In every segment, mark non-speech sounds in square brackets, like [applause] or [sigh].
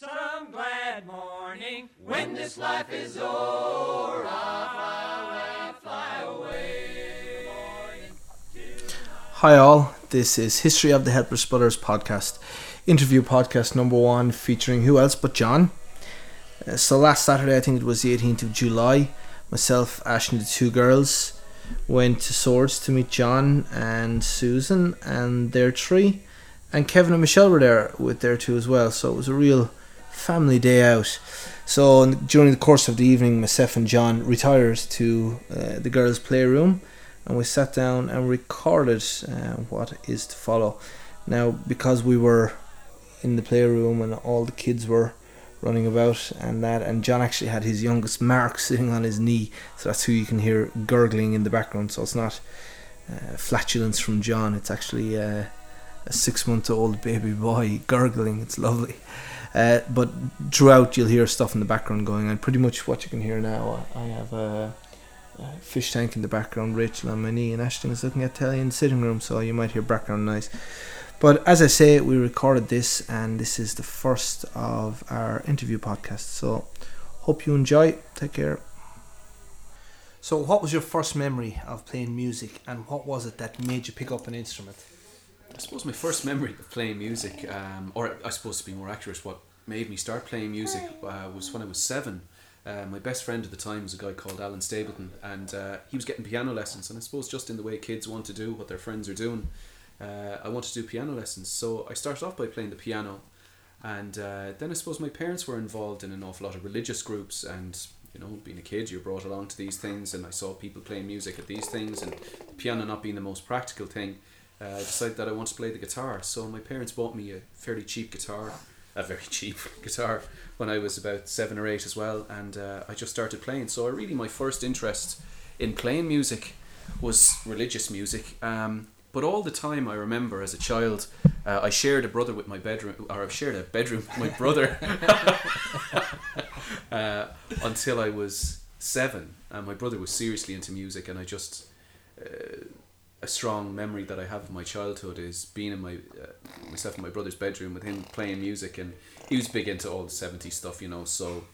Some glad morning when this life is o'er, away, fly away. Hi, all. This is History of the Helpless Brothers podcast, interview podcast number one, featuring who else but John. Uh, so, last Saturday, I think it was the 18th of July, myself, Ash, and the two girls went to Swords to meet John and Susan and their three, and Kevin and Michelle were there with their two as well. So, it was a real family day out. So, during the course of the evening, myself and John retired to uh, the girls' playroom and we sat down and recorded uh, what is to follow. Now, because we were in the playroom and all the kids were running about and that, and John actually had his youngest Mark [laughs] sitting on his knee, so that's who you can hear gurgling in the background. So it's not uh, flatulence from John; it's actually uh, a six-month-old baby boy gurgling. It's lovely. Uh, but throughout, you'll hear stuff in the background going on. Pretty much what you can hear now. I have a uh, fish tank in the background, Rachel on my knee, and Ashton is looking at telly in the sitting room, so you might hear background noise. But as I say, we recorded this, and this is the first of our interview podcast. So, hope you enjoy. Take care. So, what was your first memory of playing music, and what was it that made you pick up an instrument? I suppose my first memory of playing music, um, or I suppose to be more accurate, what made me start playing music uh, was when I was seven. Uh, my best friend at the time was a guy called Alan Stapleton, and uh, he was getting piano lessons. And I suppose just in the way kids want to do what their friends are doing, uh, I wanted to do piano lessons. So I started off by playing the piano, and uh, then I suppose my parents were involved in an awful lot of religious groups. And you know, being a kid, you're brought along to these things, and I saw people playing music at these things, and the piano not being the most practical thing. Uh, I decided that I wanted to play the guitar. So my parents bought me a fairly cheap guitar, a very [laughs] cheap guitar when I was about seven or eight as well, and uh, I just started playing. So I really my first interest in playing music was religious music. Um, but all the time I remember as a child, uh, I shared a brother with my bedroom, or I shared a bedroom with my brother [laughs] uh, until I was seven. And my brother was seriously into music, and I just uh, a strong memory that I have of my childhood is being in my uh, myself in my brother's bedroom with him playing music, and he was big into all the 70s stuff, you know. So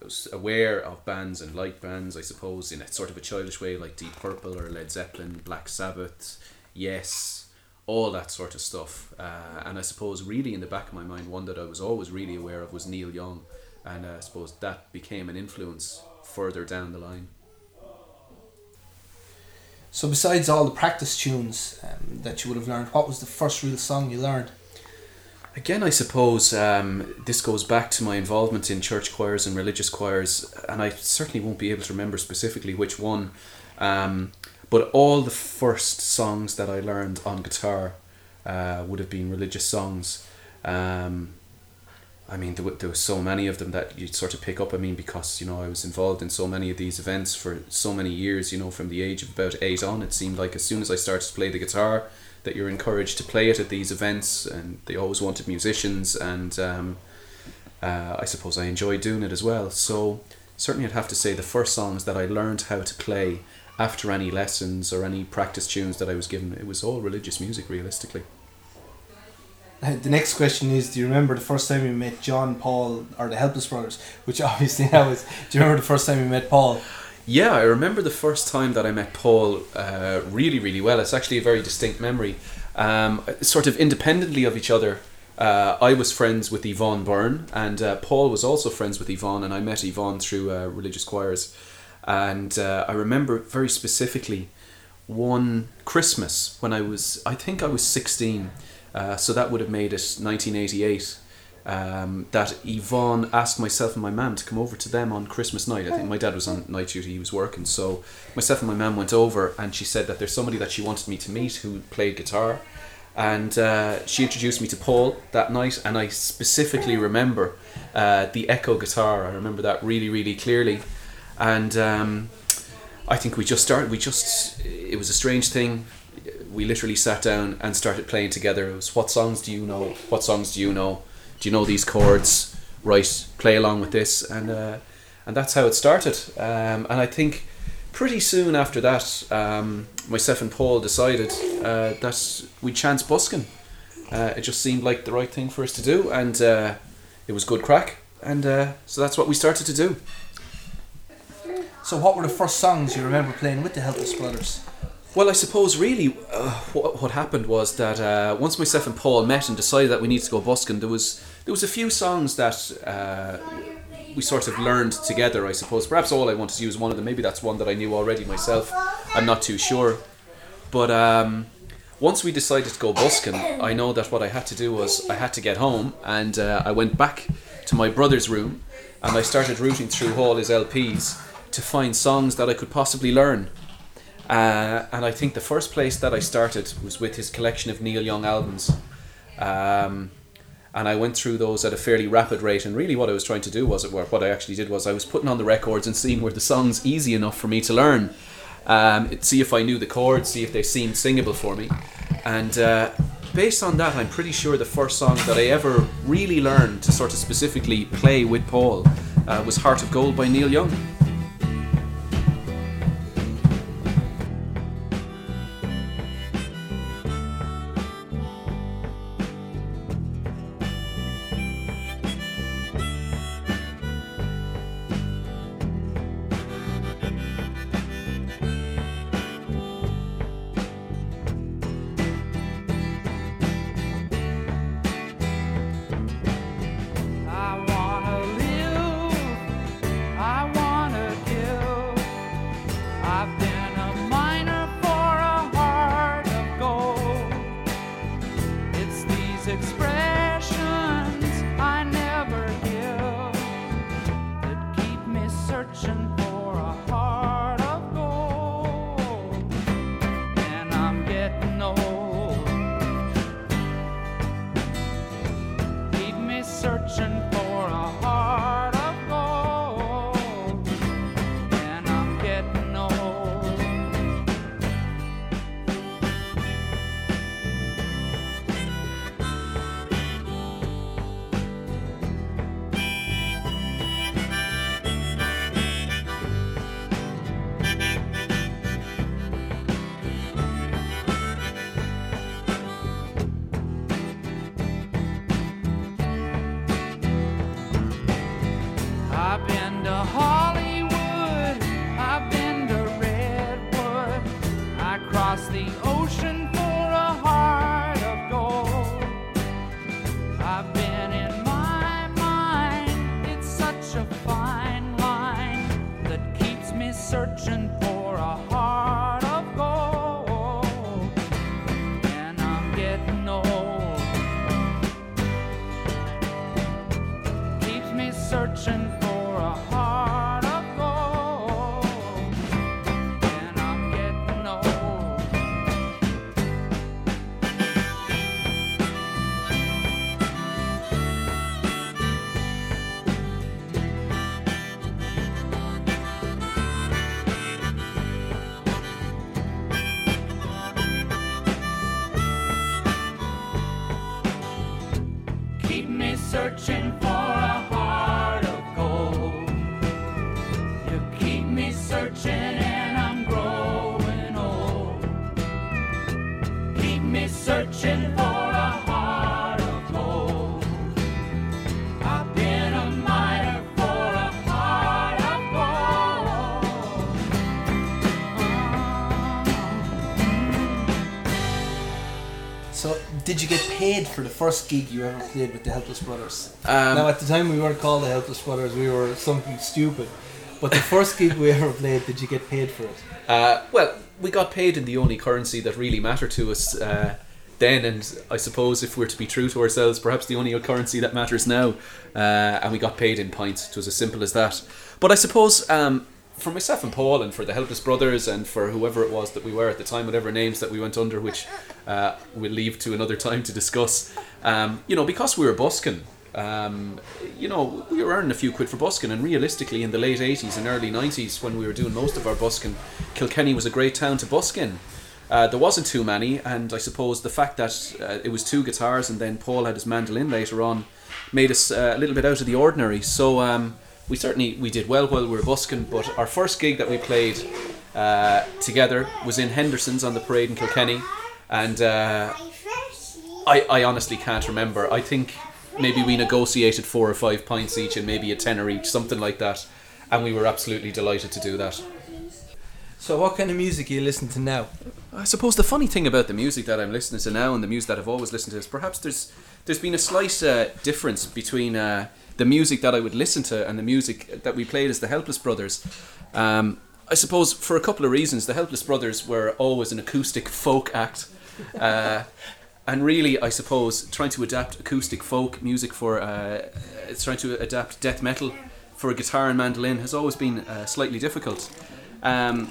I was aware of bands and like bands, I suppose, in a sort of a childish way, like Deep Purple or Led Zeppelin, Black Sabbath, Yes, all that sort of stuff. Uh, and I suppose, really, in the back of my mind, one that I was always really aware of was Neil Young, and uh, I suppose that became an influence further down the line. So, besides all the practice tunes um, that you would have learned, what was the first real song you learned? Again, I suppose um, this goes back to my involvement in church choirs and religious choirs, and I certainly won't be able to remember specifically which one. Um, but all the first songs that I learned on guitar uh, would have been religious songs. Um, I mean, there, there were so many of them that you sort of pick up. I mean, because you know I was involved in so many of these events for so many years. You know, from the age of about eight on, it seemed like as soon as I started to play the guitar, that you're encouraged to play it at these events, and they always wanted musicians, and um, uh, I suppose I enjoyed doing it as well. So certainly, I'd have to say the first songs that I learned how to play after any lessons or any practice tunes that I was given, it was all religious music, realistically. [laughs] The next question is: Do you remember the first time you met John, Paul, or the Helpless Brothers? Which [laughs] obviously now is. Do you remember the first time you met Paul? Yeah, I remember the first time that I met Paul uh, really, really well. It's actually a very distinct memory. Um, sort of independently of each other, uh, I was friends with Yvonne Byrne, and uh, Paul was also friends with Yvonne, and I met Yvonne through uh, religious choirs. And uh, I remember very specifically one Christmas when I was, I think I was 16, uh, so that would have made it 1988. Um, that Yvonne asked myself and my mum to come over to them on Christmas night. I think my dad was on night duty, he was working. So myself and my mum went over, and she said that there's somebody that she wanted me to meet who played guitar. And uh, she introduced me to Paul that night, and I specifically remember uh, the echo guitar. I remember that really, really clearly. And um, I think we just started, we just, it was a strange thing. We literally sat down and started playing together. It was, what songs do you know? What songs do you know? Do you know these chords? Right, play along with this. And, uh, and that's how it started. Um, and I think pretty soon after that, um, myself and Paul decided uh, that we'd chance busking. Uh, it just seemed like the right thing for us to do. And uh, it was good crack, and uh, so that's what we started to do. So, what were the first songs you remember playing with the Helpless Brothers? Well, I suppose really uh, what, what happened was that uh, once myself and Paul met and decided that we needed to go busking, there was there was a few songs that uh, we sort of learned together. I suppose perhaps all I wanted to use one of them. Maybe that's one that I knew already myself. I'm not too sure. But um, once we decided to go busking, I know that what I had to do was I had to get home, and uh, I went back to my brother's room, and I started rooting through all his LPs to find songs that I could possibly learn. Uh, and I think the first place that I started was with his collection of Neil Young albums. Um, and I went through those at a fairly rapid rate. And really, what I was trying to do was, what I actually did was, I was putting on the records and seeing were the songs easy enough for me to learn. Um, see if I knew the chords, see if they seemed singable for me. And uh, based on that, I'm pretty sure the first song that I ever really learned to sort of specifically play with Paul uh, was Heart of Gold by Neil Young. Searching for a heart of gold. I've been a miner for a heart of gold. So, did you get paid for the first gig you ever played with the Helpless Brothers? Um, now, at the time, we weren't called the Helpless Brothers, we were something stupid. But the first gig we ever played, did you get paid for it? Uh, well, we got paid in the only currency that really mattered to us uh, then, and I suppose if we're to be true to ourselves, perhaps the only currency that matters now. Uh, and we got paid in pints. It was as simple as that. But I suppose um, for myself and Paul, and for the Helpless Brothers, and for whoever it was that we were at the time, whatever names that we went under, which uh, we'll leave to another time to discuss. Um, you know, because we were busking. Um, you know, we were earning a few quid for busking, and realistically, in the late 80s and early 90s, when we were doing most of our busking, Kilkenny was a great town to busk in. Uh, there wasn't too many, and I suppose the fact that uh, it was two guitars and then Paul had his mandolin later on made us uh, a little bit out of the ordinary. So um, we certainly we did well while we were busking. But our first gig that we played uh, together was in Henderson's on the parade in Kilkenny, and uh, I, I honestly can't remember. I think maybe we negotiated four or five pints each and maybe a tenner each, something like that. And we were absolutely delighted to do that. So, what kind of music are you listening to now? I suppose the funny thing about the music that I'm listening to now and the music that I've always listened to is perhaps there's there's been a slight uh, difference between uh, the music that I would listen to and the music that we played as the Helpless Brothers. Um, I suppose for a couple of reasons, the Helpless Brothers were always an acoustic folk act. Uh, [laughs] and really, I suppose trying to adapt acoustic folk music for uh, trying to adapt death metal for a guitar and mandolin has always been uh, slightly difficult. Um,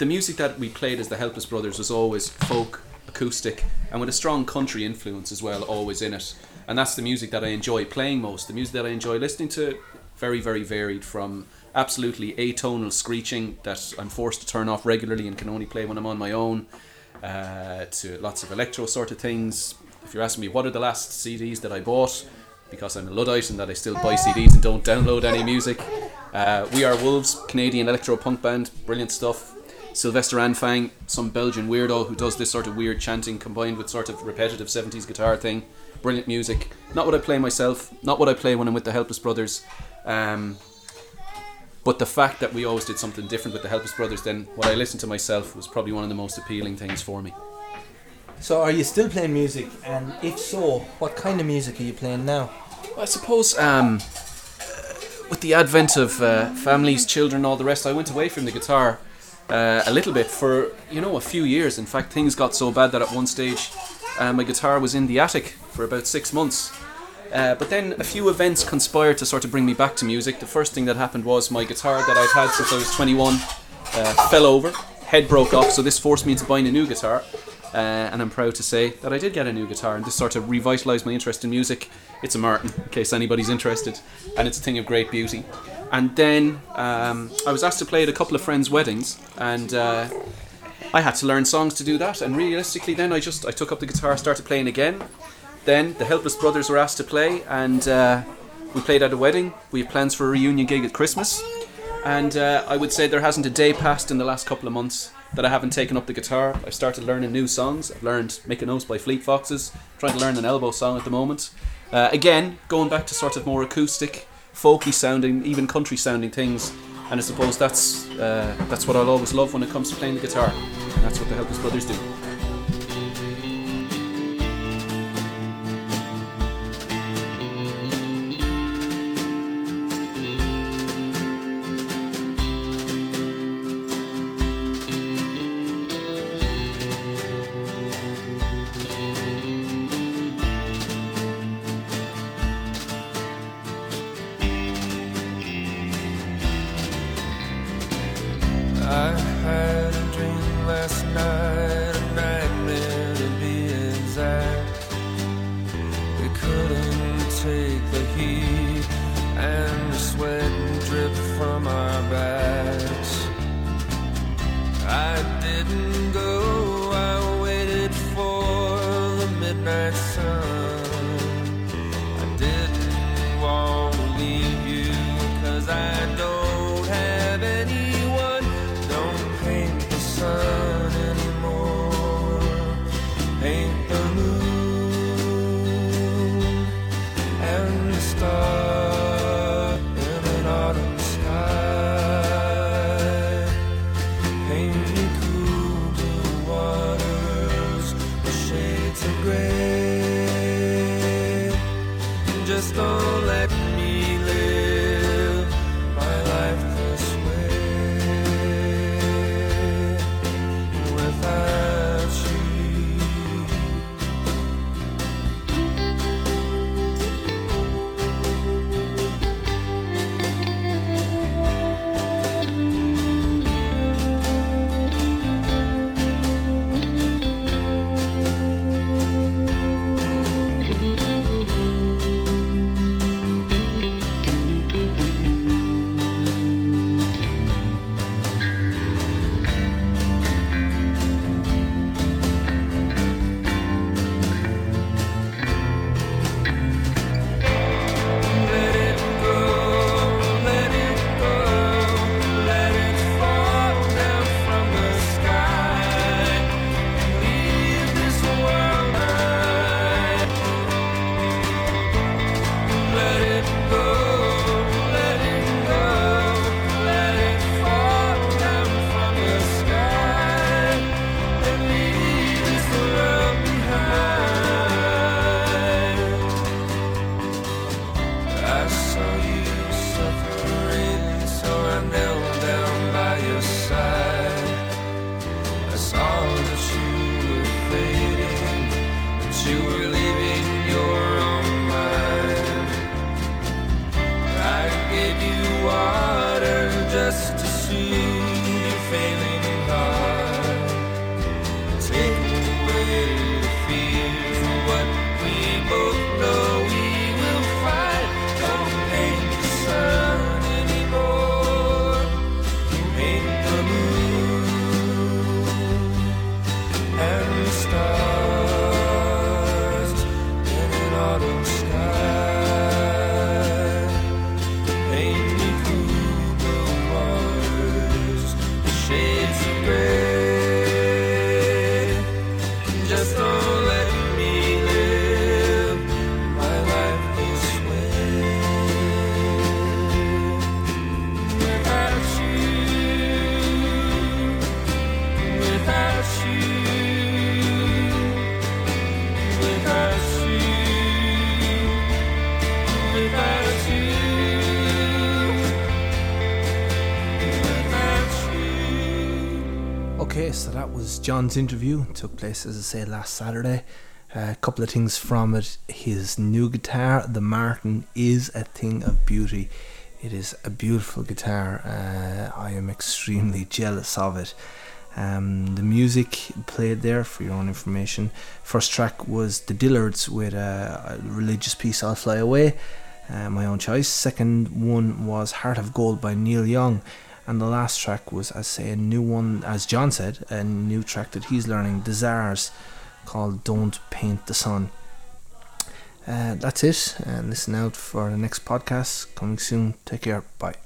the music that we played as the Helpless Brothers was always folk, acoustic, and with a strong country influence as well, always in it. And that's the music that I enjoy playing most. The music that I enjoy listening to, very, very varied from absolutely atonal screeching that I'm forced to turn off regularly and can only play when I'm on my own, uh, to lots of electro sort of things. If you're asking me what are the last CDs that I bought, because I'm a Luddite and that I still buy CDs and don't download any music, uh, We Are Wolves, Canadian electro punk band, brilliant stuff. Sylvester Anfang, some Belgian weirdo who does this sort of weird chanting combined with sort of repetitive 70s guitar thing. Brilliant music. Not what I play myself, not what I play when I'm with the Helpless Brothers. Um, but the fact that we always did something different with the Helpless Brothers than what I listened to myself was probably one of the most appealing things for me. So, are you still playing music? And if so, what kind of music are you playing now? I suppose um, with the advent of uh, families, children, all the rest, I went away from the guitar uh, a little bit for you know a few years. In fact, things got so bad that at one stage uh, my guitar was in the attic for about six months. Uh, but then a few events conspired to sort of bring me back to music. The first thing that happened was my guitar that I'd had since I was 21 uh, fell over, head broke off, so this forced me into buying a new guitar. Uh, and I'm proud to say that I did get a new guitar, and this sort of revitalised my interest in music. It's a Martin, in case anybody's interested, and it's a thing of great beauty. And then um, I was asked to play at a couple of friends' weddings, and uh, I had to learn songs to do that. And realistically, then I just I took up the guitar, started playing again. Then the Helpless Brothers were asked to play, and uh, we played at a wedding. We have plans for a reunion gig at Christmas, and uh, I would say there hasn't a day passed in the last couple of months that I haven't taken up the guitar. I've started learning new songs. I've learned "Mykonos" by Fleet Foxes. trying to learn an elbow song at the moment. Uh, again, going back to sort of more acoustic, folky sounding, even country sounding things. And I suppose that's uh, that's what I'll always love when it comes to playing the guitar. And that's what the Helpless Brothers do. John's interview. Took place, as I say, last Saturday. a couple of things from it. His new guitar, the Martin, is a thing of beauty. It is a beautiful guitar. Uh, I am extremely jealous of it. Um, the music played there, for your own information. First track was The Dillards with a, a religious piece, I'll Fly Away, uh, my own choice. Second one was Heart of Gold by Neil Young. And the last track was, I say, a new one, as John said, a new track that he's learning, Desires, called Don't Paint the Sun. Uh, that's it. And listen out for the next podcast coming soon. Take care. Bye.